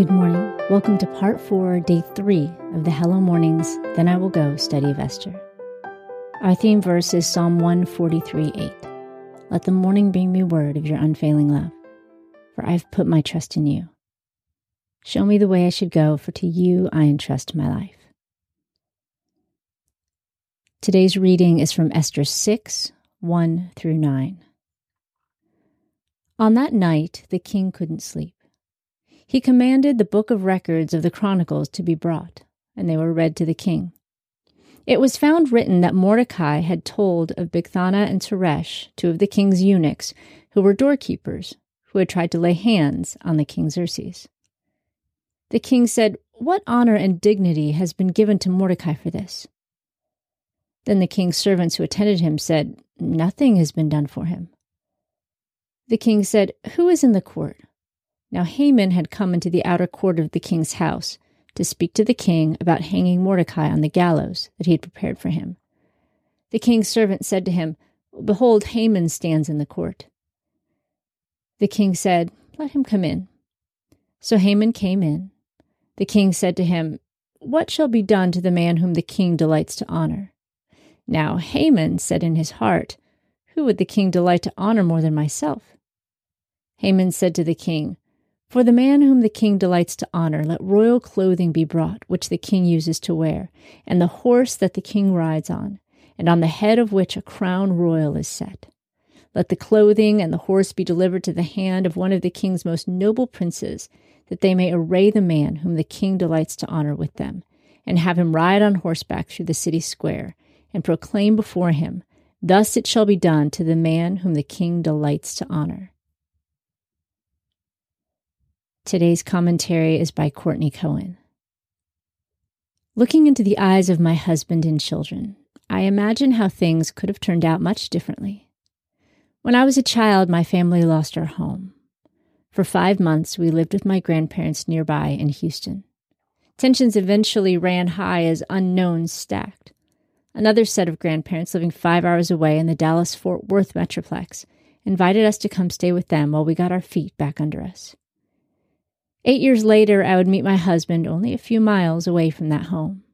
Good morning. Welcome to part four, day three of the Hello Mornings, Then I Will Go study of Esther. Our theme verse is Psalm 143 8. Let the morning bring me word of your unfailing love, for I have put my trust in you. Show me the way I should go, for to you I entrust my life. Today's reading is from Esther 6 1 through 9. On that night, the king couldn't sleep. He commanded the book of records of the Chronicles to be brought, and they were read to the king. It was found written that Mordecai had told of Bigthana and Teresh, two of the king's eunuchs, who were doorkeepers, who had tried to lay hands on the king Xerxes. The king said, What honor and dignity has been given to Mordecai for this? Then the king's servants who attended him said, Nothing has been done for him. The king said, Who is in the court? Now Haman had come into the outer court of the king's house to speak to the king about hanging Mordecai on the gallows that he had prepared for him. The king's servant said to him, Behold, Haman stands in the court. The king said, Let him come in. So Haman came in. The king said to him, What shall be done to the man whom the king delights to honor? Now Haman said in his heart, Who would the king delight to honor more than myself? Haman said to the king, For the man whom the king delights to honor, let royal clothing be brought, which the king uses to wear, and the horse that the king rides on, and on the head of which a crown royal is set. Let the clothing and the horse be delivered to the hand of one of the king's most noble princes, that they may array the man whom the king delights to honor with them, and have him ride on horseback through the city square, and proclaim before him, Thus it shall be done to the man whom the king delights to honor. Today's commentary is by Courtney Cohen. Looking into the eyes of my husband and children, I imagine how things could have turned out much differently. When I was a child, my family lost our home. For five months, we lived with my grandparents nearby in Houston. Tensions eventually ran high as unknowns stacked. Another set of grandparents living five hours away in the Dallas Fort Worth Metroplex invited us to come stay with them while we got our feet back under us. Eight years later, I would meet my husband only a few miles away from that home.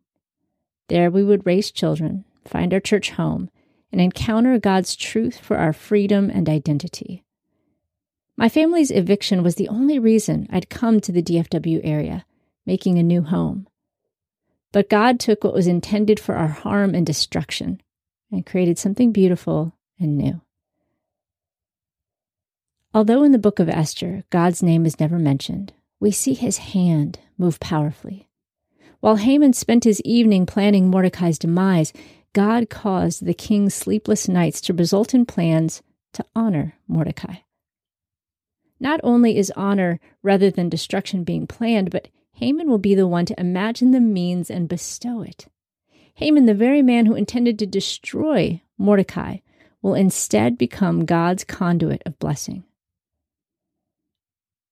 There we would raise children, find our church home, and encounter God's truth for our freedom and identity. My family's eviction was the only reason I'd come to the DFW area, making a new home. But God took what was intended for our harm and destruction and created something beautiful and new. Although in the book of Esther, God's name is never mentioned, we see his hand move powerfully. While Haman spent his evening planning Mordecai's demise, God caused the king's sleepless nights to result in plans to honor Mordecai. Not only is honor rather than destruction being planned, but Haman will be the one to imagine the means and bestow it. Haman, the very man who intended to destroy Mordecai, will instead become God's conduit of blessing.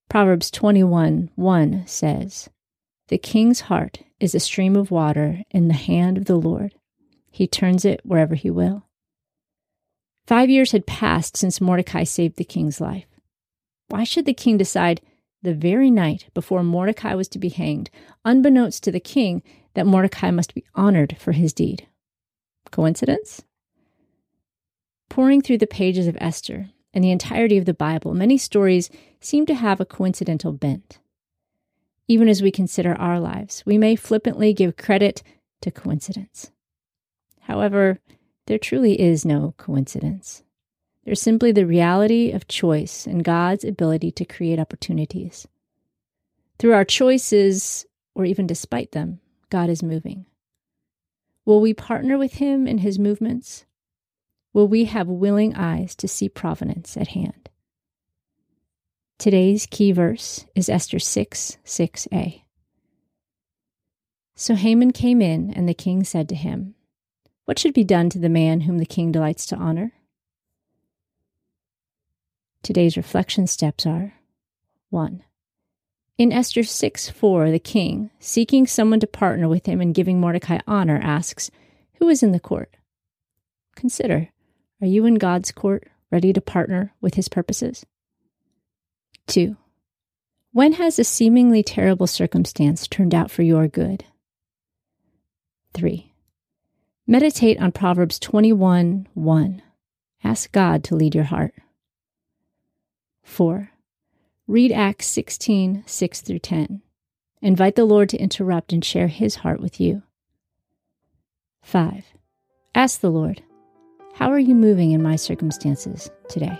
Proverbs 21 1 says, The king's heart is a stream of water in the hand of the Lord. He turns it wherever he will. Five years had passed since Mordecai saved the king's life. Why should the king decide the very night before Mordecai was to be hanged, unbeknownst to the king, that Mordecai must be honored for his deed? Coincidence? Poring through the pages of Esther, and the entirety of the Bible, many stories seem to have a coincidental bent. Even as we consider our lives, we may flippantly give credit to coincidence. However, there truly is no coincidence. There's simply the reality of choice and God's ability to create opportunities. Through our choices, or even despite them, God is moving. Will we partner with Him in His movements? Will we have willing eyes to see providence at hand. Today's key verse is Esther 6 6a. So Haman came in, and the king said to him, What should be done to the man whom the king delights to honor? Today's reflection steps are 1. In Esther 6 4, the king, seeking someone to partner with him in giving Mordecai honor, asks, Who is in the court? Consider are you in God's court, ready to partner with his purposes? 2. When has a seemingly terrible circumstance turned out for your good? 3. Meditate on Proverbs 21 1. Ask God to lead your heart. 4. Read Acts 16 6 through 10. Invite the Lord to interrupt and share his heart with you. 5. Ask the Lord, How are you moving in my circumstances today?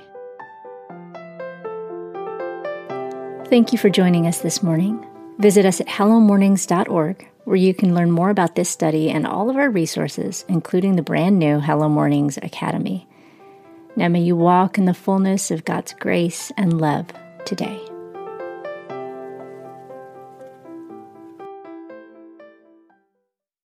Thank you for joining us this morning. Visit us at hellomornings.org, where you can learn more about this study and all of our resources, including the brand new Hello Mornings Academy. Now may you walk in the fullness of God's grace and love today.